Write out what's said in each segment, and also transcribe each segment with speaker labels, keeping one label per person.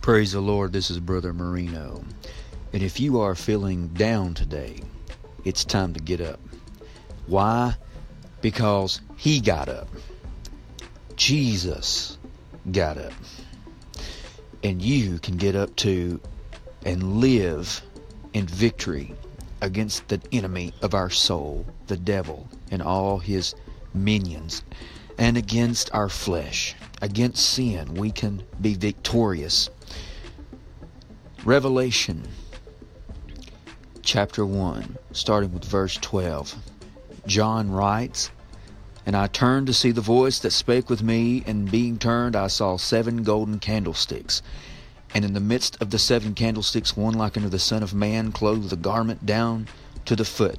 Speaker 1: Praise the Lord, this is Brother Marino. And if you are feeling down today, it's time to get up. Why? Because He got up. Jesus got up. And you can get up too and live in victory against the enemy of our soul, the devil, and all his minions, and against our flesh, against sin. We can be victorious. Revelation chapter 1, starting with verse 12. John writes, And I turned to see the voice that spake with me, and being turned, I saw seven golden candlesticks. And in the midst of the seven candlesticks, one like unto the Son of Man, clothed with a garment down to the foot,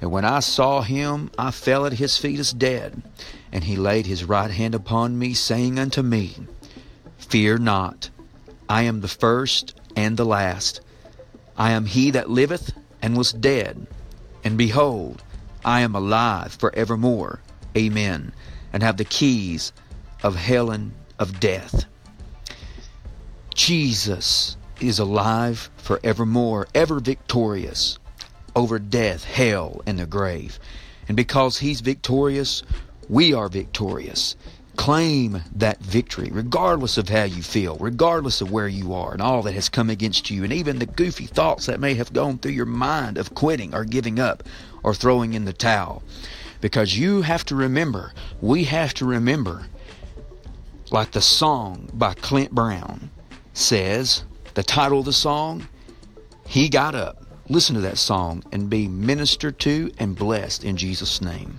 Speaker 1: And when I saw him, I fell at his feet as dead. And he laid his right hand upon me, saying unto me, Fear not, I am the first and the last. I am he that liveth and was dead. And behold, I am alive for evermore. Amen. And have the keys of hell and of death. Jesus is alive forevermore, ever victorious over death, hell, and the grave. And because he's victorious, we are victorious. Claim that victory, regardless of how you feel, regardless of where you are, and all that has come against you, and even the goofy thoughts that may have gone through your mind of quitting or giving up or throwing in the towel. Because you have to remember, we have to remember, like the song by Clint Brown says, the title of the song, He Got Up. Listen to that song and be ministered to and blessed in Jesus' name.